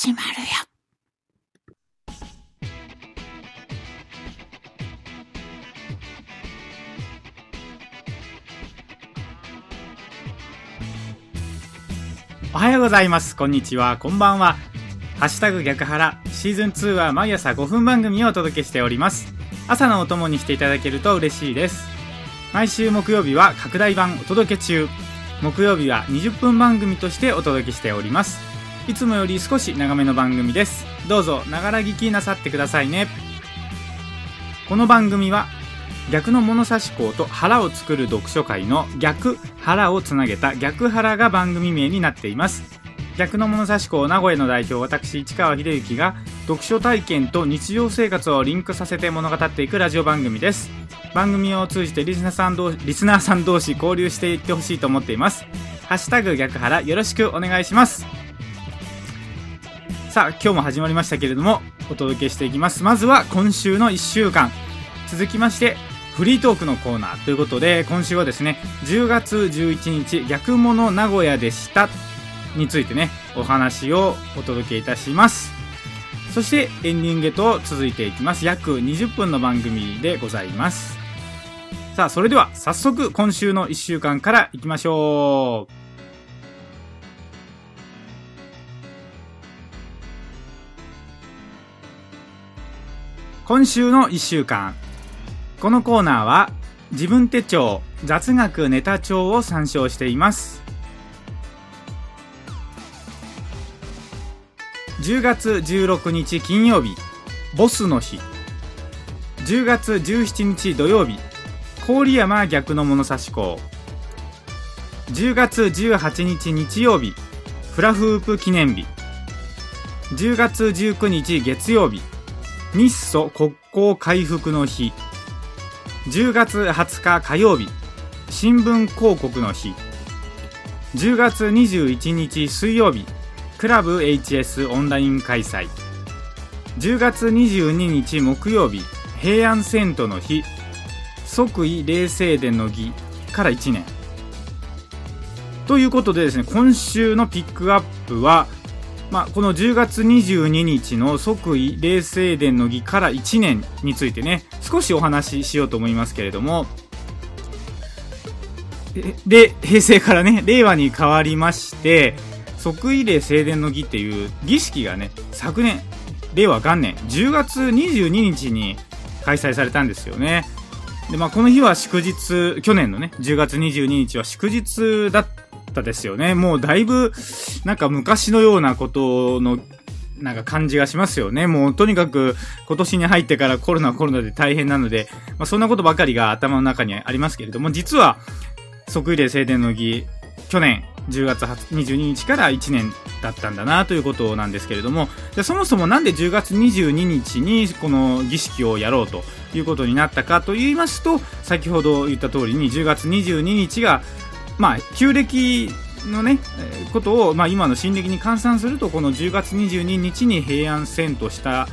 始まるよおはようございます。こんにちは。こんばんは。ハッシュタグ逆腹シーズン2は毎朝5分番組をお届けしております。朝のお供にしていただけると嬉しいです。毎週木曜日は拡大版お届け中。木曜日は20分番組としてお届けしております。いつもより少し長めの番組です。どうぞ、ながら聞きなさってくださいね。この番組は逆の物差し校と腹を作る読書会の逆腹をつなげた逆腹が番組名になっています逆の物差し校名古屋の代表私市川秀幸が読書体験と日常生活をリンクさせて物語っていくラジオ番組です番組を通じてリスナーさん同リスナーさん同士交流していってほしいと思っていますハッシュタグ逆腹よろしくお願いしますさあ今日も始まりましたけれどもお届けしていきます。まずは今週の1週間。続きましてフリートークのコーナーということで今週はですね10月11日逆物名古屋でしたについてねお話をお届けいたします。そしてエンディングへと続いていきます。約20分の番組でございます。さあそれでは早速今週の1週間からいきましょう。今週の1週間。このコーナーは自分手帳雑学ネタ帳を参照しています。10月16日金曜日ボスの日。10月17日土曜日郡山逆の物差し校10月18日日曜日フラフープ記念日。10月19日月曜日日ソ国交回復の日。10月20日火曜日。新聞広告の日。10月21日水曜日。クラブ HS オンライン開催。10月22日木曜日。平安遷都の日。即位霊聖殿の儀。から1年。ということでですね今週のピックアップはまあ、この10月22日の即位霊聖殿の儀から1年についてね少しお話ししようと思いますけれどもで平成からね令和に変わりまして即位霊聖殿の儀っていう儀式がね昨年令和元年10月22日に開催されたんですよね。で、まあ、この日は祝日去年のね10月22日は祝日だったですよねもうだいぶなんか昔のようなことのなんか感じがしますよね。もうとにかく今年に入ってからコロナコロナで大変なので、まあ、そんなことばかりが頭の中にありますけれども、実は即位礼正殿の儀、去年10月22日から1年だったんだなということなんですけれども、じゃそもそもなんで10月22日にこの儀式をやろうということになったかと言いますと、先ほど言った通りに10月22日が、まあ、旧暦のね、ことを、まあ、今の新暦に換算するとこの10月22日に平安遷都した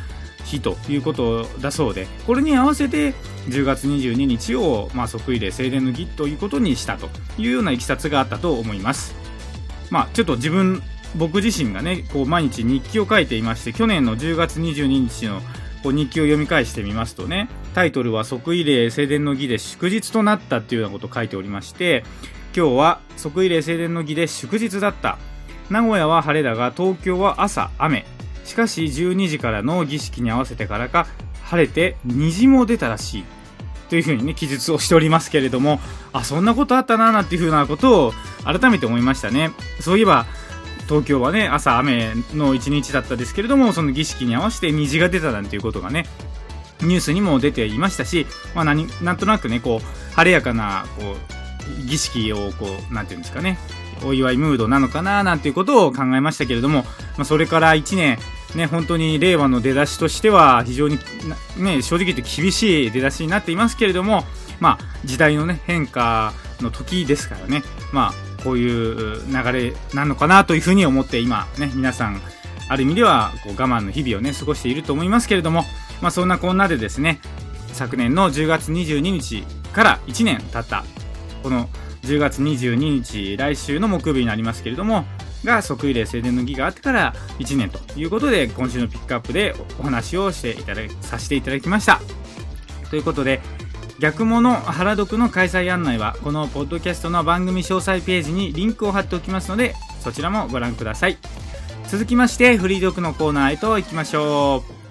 日ということだそうでこれに合わせて10月22日を、まあ、即位礼正殿の儀ということにしたというようないきさつがあったと思います。まあちょっと自分僕自身がねこう毎日日記を書いていまして去年の10月22日のこう日記を読み返してみますとねタイトルは即位礼正殿の儀で祝日となったっていうようなことを書いておりまして今日は即位礼正殿の儀で祝日だった。名古屋は晴れだが東京は朝雨。しかし12時からの儀式に合わせてからか晴れて虹も出たらしい。というふうにね記述をしておりますけれども。あそんなことあったななんていうふうなことを改めて思いましたね。そういえば東京はね朝雨の一日だったですけれどもその儀式に合わせて虹が出たなんていうことがねニュースにも出ていましたし、まあ何、なんとなくねこう晴れやかなこう儀式をこう、なんていうんですかね、お祝いムードなのかななんていうことを考えましたけれども、まあ、それから1年、ね、本当に令和の出だしとしては非常に、ね、正直言って厳しい出だしになっていますけれども、まあ、時代の、ね、変化の時ですからね、まあ、こういう流れなのかなというふうに思って今、ね、皆さんある意味ではこう我慢の日々をね過ごしていると思いますけれども、まあ、そんなこんなでですね昨年の10月22日から1年経ったこの10月22日来週の木曜日になりますけれどもが即位礼正殿の儀があってから1年ということで今週のピックアップでお話をしていたださせていただきました。ということで逆物原読の開催案内はこのポッドキャストの番組詳細ページにリンクを貼っておきますのでそちらもご覧ください。続きましてフリー読のコーナーへと行きましょう。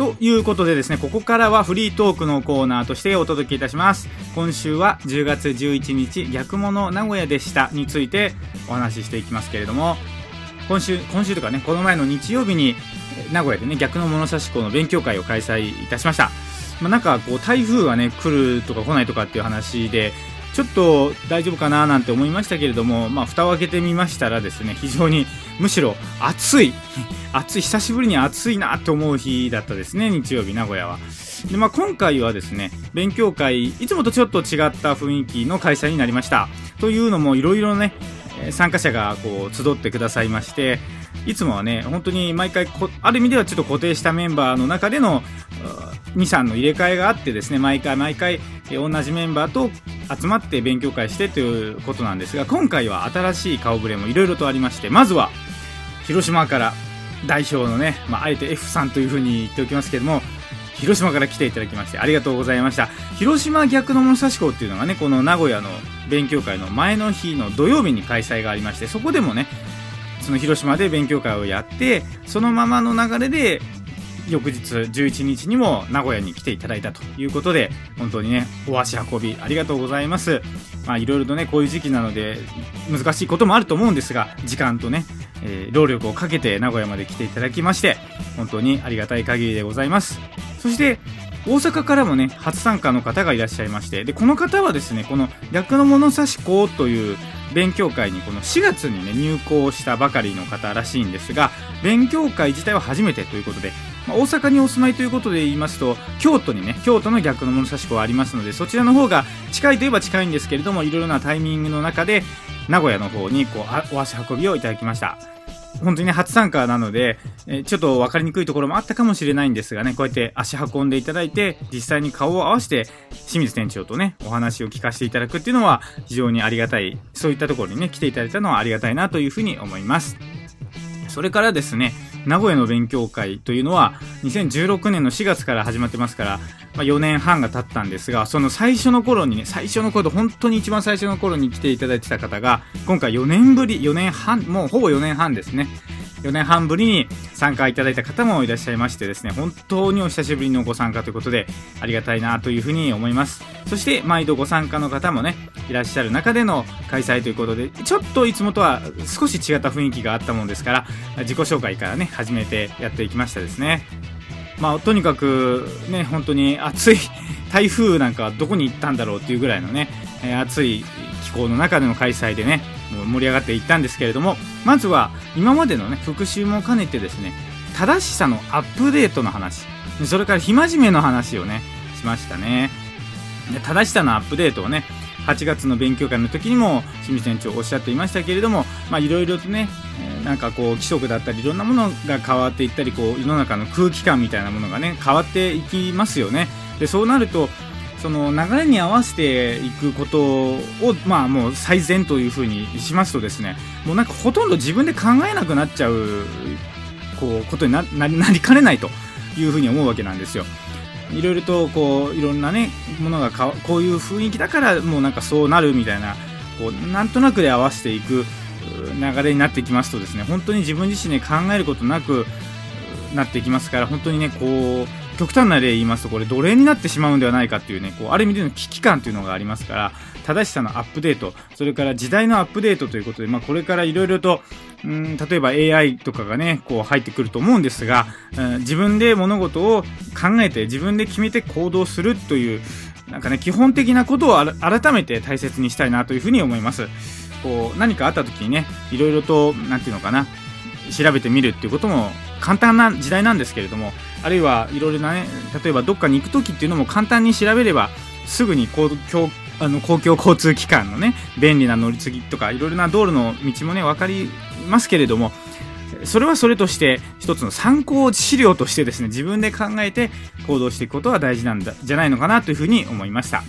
ということでですね、ここからはフリートークのコーナーとしてお届けいたします。今週は10月11日、逆物名古屋でしたについてお話ししていきますけれども、今週、今週とかね、この前の日曜日に名古屋でね、逆の物差し校の勉強会を開催いたしました。まあ、なんかこう台風がね、来るとか来ないとかっていう話で、ちょっと大丈夫かななんて思いましたけれども、まあ、蓋を開けてみましたらですね、非常にむしろ暑い 暑い、久しぶりに暑いなと思う日だったですね、日曜日、名古屋は。で、まあ、今回はですね、勉強会、いつもとちょっと違った雰囲気の開催になりました。というのも、いろいろね、参加者がこう集ってくださいまして、いつもはね、本当に毎回ある意味ではちょっと固定したメンバーの中での2、3の入れ替えがあってですね、毎回毎回同じメンバーと集まって勉強会してということなんですが、今回は新しい顔ぶれもいろいろとありまして、まずは、広島から代表のね、まあ、あえて F さんというふうに言っておきますけども、広島から来ていただきましてありがとうございました。広島逆の物差し校っていうのがね、この名古屋の勉強会の前の日の土曜日に開催がありまして、そこでもね、その広島で勉強会をやって、そのままの流れで、翌日11日にも名古屋に来ていただいたということで、本当にね、お足運びありがとうございます。まあいろいろとね、こういう時期なので難しいこともあると思うんですが、時間とね、えー、労力をかけて名古屋まで来ていただきまして、本当にありがたい限りでございます。そして、大阪からもね、初参加の方がいらっしゃいまして、で、この方はですね、この逆の物差し校という勉強会にこの4月にね、入校したばかりの方らしいんですが、勉強会自体は初めてということで、まあ、大阪にお住まいということで言いますと、京都にね、京都の逆の物差し校ありますので、そちらの方が近いといえば近いんですけれども、いろいろなタイミングの中で、名古屋の方にこうお足運びをいただきました。本当にね、初参加なので、えちょっと分かりにくいところもあったかもしれないんですがね、こうやって足運んでいただいて、実際に顔を合わせて、清水店長とね、お話を聞かせていただくっていうのは、非常にありがたい、そういったところにね、来ていただいたのはありがたいなというふうに思います。それからですね、名古屋の勉強会というのは2016年の4月から始まってますから、まあ、4年半が経ったんですがその最初の頃にね最初の頃本当に一番最初の頃に来ていただいてた方が今回4年ぶり4年半もうほぼ4年半ですね。4年半ぶりに参加いただいた方もいらっしゃいましてですね、本当にお久しぶりのご参加ということで、ありがたいなというふうに思います。そして、毎度ご参加の方もね、いらっしゃる中での開催ということで、ちょっといつもとは少し違った雰囲気があったもんですから、自己紹介からね、始めてやっていきましたですね。まあ、とにかくね、本当に暑い台風なんかどこに行ったんだろうっていうぐらいのね、え暑い気候の中での開催でね、盛り上がっていったんですけれども、まずは今までのね、復習も兼ねてですね、正しさのアップデートの話、それから非真面目の話をね、しましたね。で正しさのアップデートをね、8月の勉強会の時にも清水店長おっしゃっていましたけれども、いろいろとね、え、なんかこう規則だったりいろんなものが変わっていったり、こう世の中の空気感みたいなものがね、変わっていきますよね。で、そうなると、その流れに合わせていくことを、まあもう最善というふうにしますとですね、もうなんかほとんど自分で考えなくなっちゃう、こう、ことになりかねないというふうに思うわけなんですよ。いろいろとこう、いろんなね、ものがかこういう雰囲気だからもうなんかそうなるみたいな、こう、なんとなくで合わせていく流れになってきますとですね、本当に自分自身で考えることなくなっていきますから、本当にね、こう、極端な例言いますとこれ奴隷になってしまうんではないかっていうねこうある意味での危機感というのがありますから正しさのアップデートそれから時代のアップデートということで、まあ、これからいろいろとん例えば AI とかがねこう入ってくると思うんですが、うん、自分で物事を考えて自分で決めて行動するというなんかね基本的なことを改めて大切にしたいなというふうに思います。こう何かあった時にねいろいろと何て言うのかな調べてみるっていうことも簡単な時代なんですけれどもあるいはいろいろなね例えばどっかに行く時っていうのも簡単に調べればすぐに公共あの公共交通機関のね便利な乗り継ぎとかいろいろな道路の道もね分かりますけれども、それはそれとして一つの参考資料としてですね、自分で考えて行動していくことは大事なんだ、じゃないのかなというふうに思いました。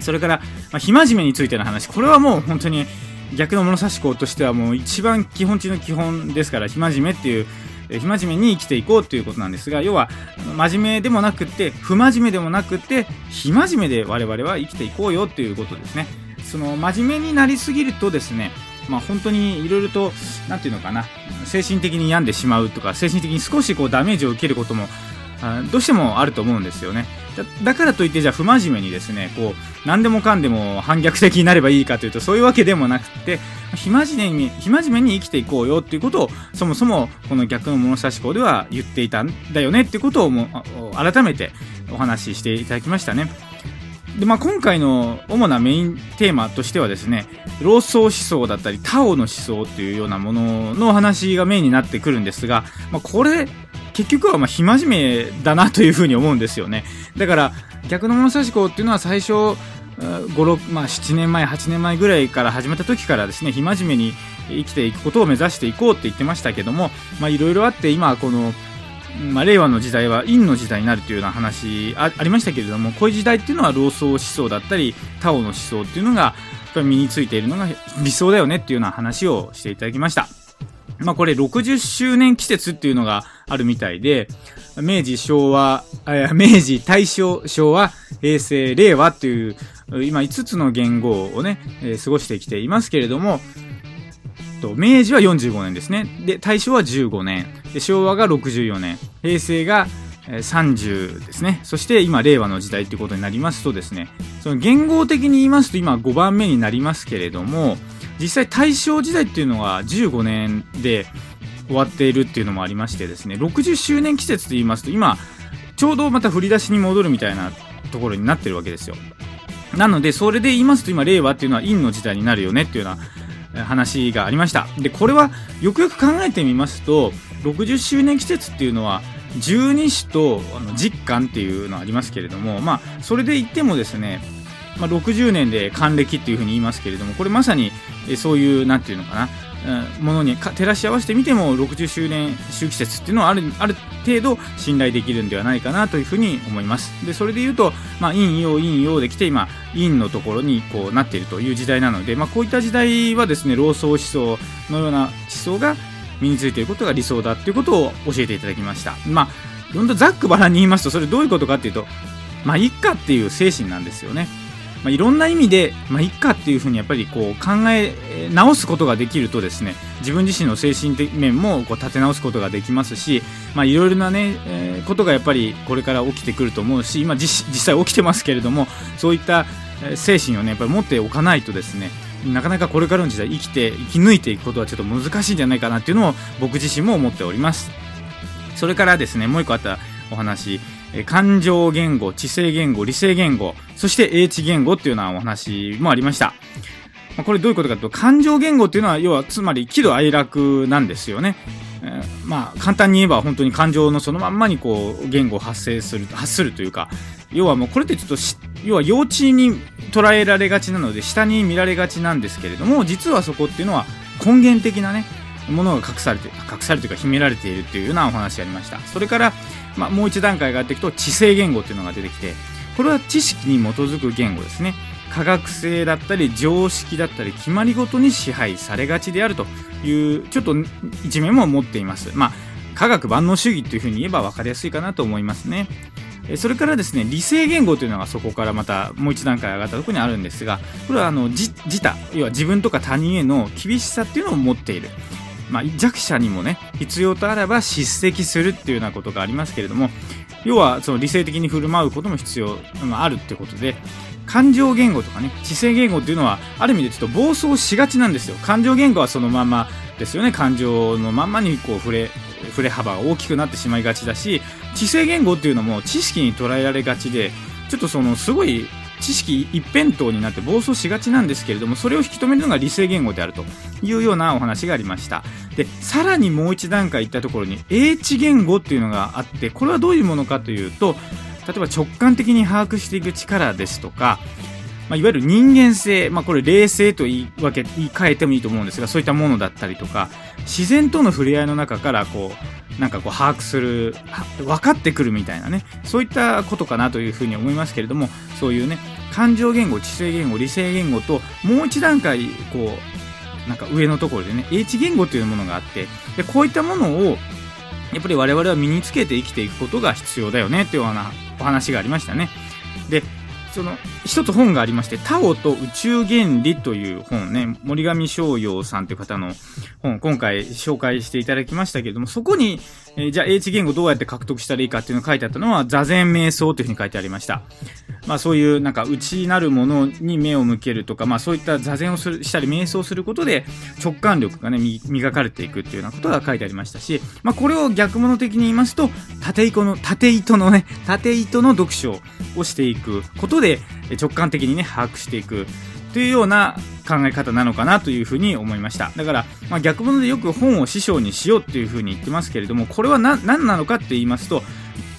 それから、まあ、生真面目についての話、これはもう本当に逆の物差し校としてはもう一番基本中の基本ですから、生真面目っていう、生真面目に生きていこうということなんですが、要は、真面目でもなくて、不真面目でもなくて、非真面目で我々は生きていこうよということですね。その、真面目になりすぎるとですね、まあ、本当にいろいろと、何て言うのかな、精神的に病んでしまうとか、精神的に少しこうダメージを受けることもどうしてもあると思うんですよね。だからといってじゃあ不真面目にですねこう何でもかんでも反逆的になればいいかというとそういうわけでもなくて暇じめに非真面目に生きていこうよっていうことをそもそもこの逆の物差し校では言っていたんだよねっていうことをも改めてお話ししていただきましたね。で、まあ、今回の主なメインテーマとしてはですね、老僧思想だったり、タオの思想っていうようなものの話がメインになってくるんですが、まあ、これ結局はまあ、非真面目だなというふうに思うんですよね。だから、逆の物差し校っていうのは最初、5、6、まあ、7年前、8年前ぐらいから始めた時からですね、非真面目に生きていくことを目指していこうって言ってましたけども、まあ、いろいろあって、今、この、まあ、令和の時代は陰の時代になるというような話ありましたけれども、こういう時代っていうのは老僧思想だったり、タオの思想っていうのが、やっぱり身についているのが理想だよねっていうような話をしていただきました。まあこれ60周年季節っていうのがあるみたいで、明治、昭和、明治、大正、昭和、平成、令和っていう、今5つの言語をね、過ごしてきていますけれども、と明治は45年ですね。で、大正は15年。で、昭和が64年。平成が30ですね。そして今、令和の時代っていうことになりますとですね、その言語的に言いますと今5番目になりますけれども、実際大正時代っていうのが15年で終わっているっていうのもありましてですね60周年季節と言いますと今ちょうどまた振り出しに戻るみたいなところになってるわけですよなのでそれで言いますと今令和っていうのは陰の時代になるよねっていうような話がありました。でこれはよくよく考えてみますと60周年季節っていうのは十二支とあの実感っていうのはありますけれどもまあそれで言ってもですねまあ、60年で還暦っていうふうに言いますけれどもこれまさにそういう何て言うのかなものに照らし合わせてみても60周年周期説っていうのはあるある程度信頼できるんではないかなというふうに思います。でそれで言うと、ま、陰陽陰陽できて今陰のところにこうなっているという時代なので、まあ、こういった時代はですね老荘思想のような思想が身についていることが理想だっていうことを教えていただきました。まあどんどんざっくばらに言いますとそれどういうことかっていうとまあいっかっていう精神なんですよね。まあ、いろんな意味で、まあ、いっかっていうふうにやっぱりこう考え直すことができるとですね自分自身の精神的面もこう立て直すことができますし、まあ、いろいろなね、えー、ことがやっぱりこれから起きてくると思うし今実際起きてますけれどもそういった精神をねやっぱり持っておかないとですねなかなかこれからの時代生きて生き抜いていくことはちょっと難しいんじゃないかなっていうのを僕自身も思っております。それからですねもう一個あったお話感情言語、知性言語、理性言語、そして英知言語っていうようなお話もありました。まあ、これどういうことかというと、感情言語っていうのは、要はつまり喜怒哀楽なんですよね。えー、まあ、簡単に言えば本当に感情のそのまんまにこう、言語を発生する、発するというか、要はもうこれってちょっと要は幼稚に捉えられがちなので、下に見られがちなんですけれども、実はそこっていうのは根源的なね、ものが隠されて、隠されていうか秘められているっていうようなお話がありました。それから、まあ、もう一段階上がっていくと知性言語っていうのが出てきてこれは知識に基づく言語ですね。科学性だったり常識だったり決まりごとに支配されがちであるというちょっと一面も持っています。まあ科学万能主義というふうに言えば分かりやすいかなと思いますね。それからですね理性言語というのがそこからまたもう一段階上がったところにあるんですがこれはあの自他要は自分とか他人への厳しさっていうのを持っている。まあ、弱者にもね必要とあらば叱責するっていうようなことがありますけれども要はその理性的に振る舞うことも必要、まあ、あるってことで感情言語とかね知性言語っていうのはある意味でちょっと暴走しがちなんですよ。感情言語はそのままですよね。感情のままにこう触れ触れ幅が大きくなってしまいがちだし知性言語っていうのも知識に捉えられがちでちょっとそのすごい知識一辺倒になって暴走しがちなんですけれどもそれを引き止めるのが理性言語であるというようなお話がありました。でさらにもう一段階いったところに英知言語っていうのがあってこれはどういうものかというと例えば直感的に把握していく力ですとかまあ、いわゆる人間性、まあ、これ冷静と言い分け、言い換えてもいいと思うんですが、そういったものだったりとか、自然との触れ合いの中から、こう、なんかこう把握する、分かってくるみたいなね、そういったことかなというふうに思いますけれども、そういうね、感情言語、知性言語、理性言語と、もう一段階、こう、なんか上のところでね、H 言語というものがあって、で、こういったものを、やっぱり我々は身につけて生きていくことが必要だよね、というようなお話がありましたね。で、その一つ本がありまして、タオと宇宙原理という本ね、森上翔陽さんという方の本、今回紹介していただきましたけれども、そこに、えー、じゃあ H 言語どうやって獲得したらいいかっていうのが書いてあったのは、座禅瞑想というふうに書いてありました。まあそういうなんか内なるものに目を向けるとか、まあそういった座禅をするしたり瞑想することで直感力がね、磨かれていくっていうようなことが書いてありましたし、まあこれを逆物的に言いますと、縦糸の、縦糸のね、縦糸の読書をしていくことで直感的にね、把握していくというような考え方なのかなというふうに思いました。だから、まあ、逆物でよく本を師匠にしようっていうふうに言ってますけれども、これは何なのかって言いますと、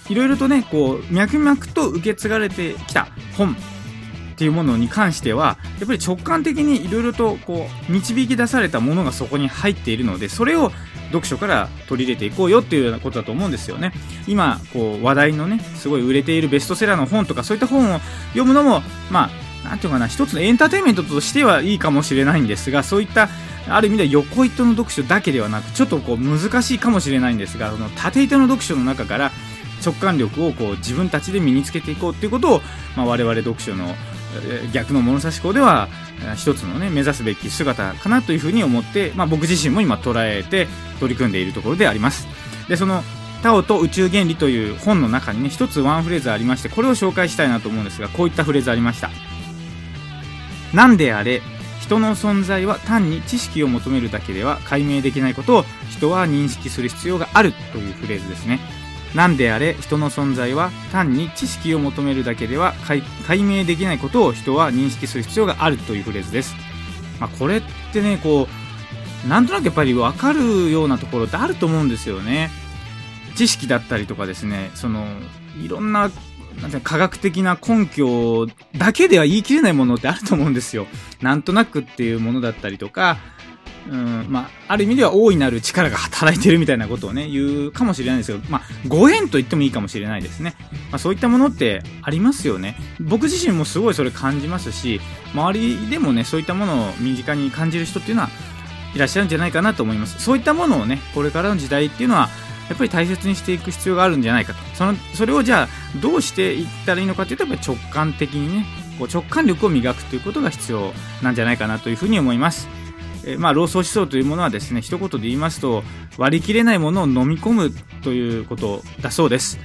いろいろとね、こう、脈々と受け継がれてきた本っていうものに関しては、やっぱり直感的にいろいろとこう、導き出されたものがそこに入っているので、それを読書から取り入れていこうよっていうようなことだと思うんですよね。今、こう、話題のね、すごい売れているベストセラーの本とか、そういった本を読むのも、まあ、なんていうかな、一つのエンターテインメントとしてはいいかもしれないんですが、そういったある意味では横糸の読書だけではなく、ちょっとこう難しいかもしれないんですが、その縦糸の読書の中から直感力をこう自分たちで身につけていこうっていうことを、まあ、我々読書の逆の物差し校では一つのね目指すべき姿かなというふうに思って、まあ、僕自身も今捉えて取り組んでいるところであります。でそのタオと宇宙原理という本の中にね一つワンフレーズありましてこれを紹介したいなと思うんですがこういったフレーズありました。何であれ人の存在は単に知識を求めるだけでは解明できないことを人は認識する必要があるというフレーズですね。何であれ人の存在は単に知識を求めるだけでは解明できないことを人は認識する必要があるというフレーズです、まあ、これってねこうなんとなくやっぱり分かるようなところってあると思うんですよね。知識だったりとかですねそのいろんななんて科学的な根拠だけでは言い切れないものってあると思うんですよなんとなくっていうものだったりとかうん、まあ、ある意味では大いなる力が働いてるみたいなことをね、言うかもしれないですけど、まあ、ご縁と言ってもいいかもしれないですね。まあ、そういったものってありますよね。僕自身もすごいそれ感じますし、周りでもね、そういったものを身近に感じる人っていうのはいらっしゃるんじゃないかなと思います。そういったものをね、これからの時代っていうのは、やっぱり大切にしていく必要があるんじゃないかと。その、それをじゃあ、どうしていったらいいのかっていうと、やっぱり直感的にね、こう直感力を磨くということが必要なんじゃないかなというふうに思います。えまあ、老僧思想というものはですね一言で言いますと割り切れないものを飲み込むということだそうです。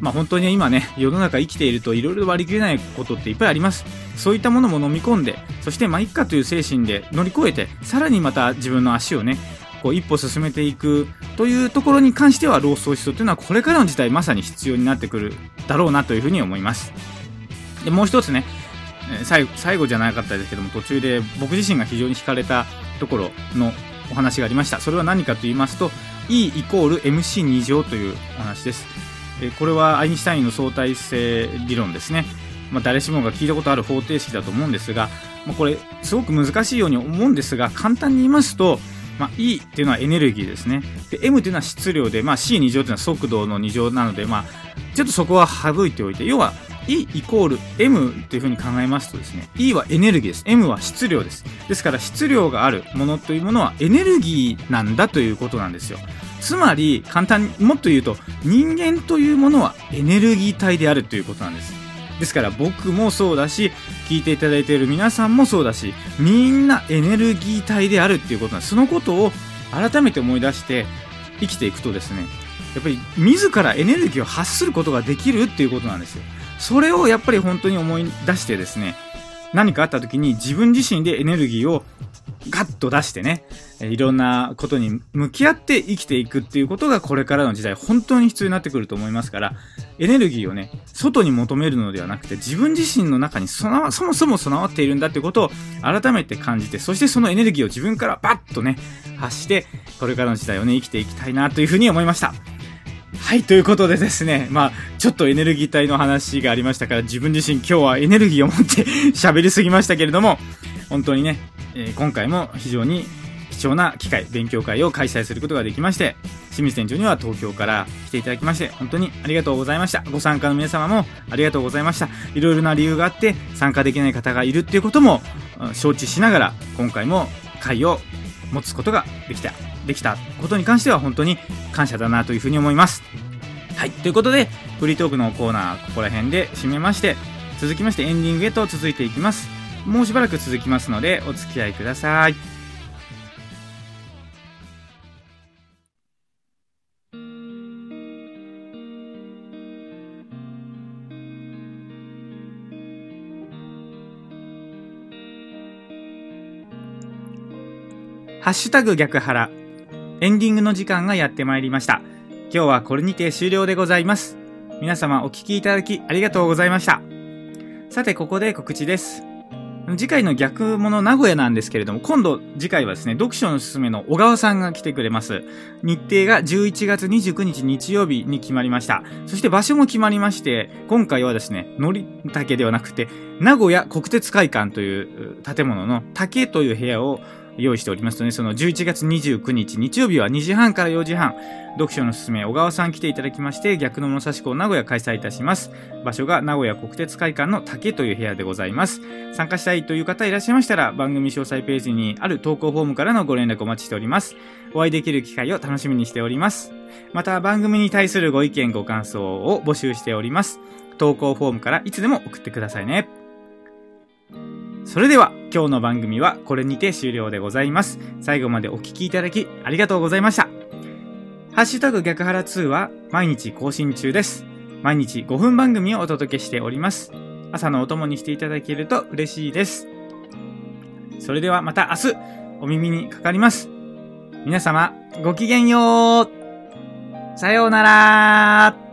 まあ、本当に今ね世の中生きているといろいろ割り切れないことっていっぱいありますそういったものも飲み込んでそしてまあ一家という精神で乗り越えてさらにまた自分の足をねこう一歩進めていくというところに関しては老僧思想というのはこれからの時代まさに必要になってくるだろうなというふうに思います。でもう一つね最後最後じゃなかったですけども途中で僕自身が非常に惹かれたところのお話がありました。それは何かと言いますと E イコール MC2 乗というお話です。これはアインシュタインの相対性理論ですね、まあ、誰しもが聞いたことある方程式だと思うんですが、まあ、これすごく難しいように思うんですが簡単に言いますとまあ、E っていうのはエネルギーですね。で、M っていうのは質量で、まあ、C2 乗っていうのは速度の2乗なので、まあ、ちょっとそこは省いておいて、要は、E イコール M というふうに考えますとですね、E はエネルギーです。M は質量です。ですから質量があるものというものはエネルギーなんだということなんですよ。つまり、簡単にもっと言うと、人間というものはエネルギー体であるということなんです。ですから僕もそうだし、聞いていただいている皆さんもそうだし、みんなエネルギー体であるっていうことなんです。そのことを改めて思い出して生きていくとですね、やっぱり自らエネルギーを発することができるっていうことなんですよ。それをやっぱり本当に思い出してですね、何かあった時に自分自身でエネルギーをガッと出してね、いろんなことに向き合って生きていくっていうことがこれからの時代本当に必要になってくると思いますから、エネルギーをね、外に求めるのではなくて自分自身の中にそのそもそも備わっているんだってことを改めて感じて、そしてそのエネルギーを自分からバッとね、発して、これからの時代をね、生きていきたいなというふうに思いました。はい、ということでですね、まあ、ちょっとエネルギー体の話がありましたから、自分自身今日はエネルギーを持って 喋りすぎましたけれども、本当にね、えー、今回も非常に貴重な機会、勉強会を開催することができまして、清水店長には東京から来ていただきまして、本当にありがとうございました。ご参加の皆様もありがとうございました。いろいろな理由があって参加できない方がいるっていうことも承知しながら、今回も会を持つことができた、できたことに関しては本当に感謝だなというふうに思います。はい、ということで、フリートークのコーナー、ここら辺で締めまして、続きましてエンディングへと続いていきます。もうしばらく続きますので、お付き合いください。ハッシュタグ逆腹。エンディングの時間がやってまいりました。今日はこれにて終了でございます。皆様お聴きいただきありがとうございました。さて、ここで告知です。次回の逆物名古屋なんですけれども、今度次回はですね、読書のすすめの小川さんが来てくれます。日程が11月29日日曜日に決まりました。そして場所も決まりまして、今回はですね、のり竹ではなくて、名古屋国鉄会館という建物の竹という部屋を用意しておりますので、その11月29日日曜日は2時半から4時半、読書のすすめ小川さん来ていただきまして、逆の物差し校名古屋開催いたします。場所が名古屋国鉄会館の竹という部屋でございます。参加したいという方いらっしゃいましたら、番組詳細ページにある投稿フォームからのご連絡お待ちしております。お会いできる機会を楽しみにしております。また、番組に対するご意見ご感想を募集しております。投稿フォームからいつでも送ってくださいね。それでは今日の番組はこれにて終了でございます。最後までお聴きいただきありがとうございました。ハッシュタグ逆腹2は毎日更新中です。毎日5分番組をお届けしております。朝のお供にしていただけると嬉しいです。それではまた明日お耳にかかります。皆様ごきげんようさようなら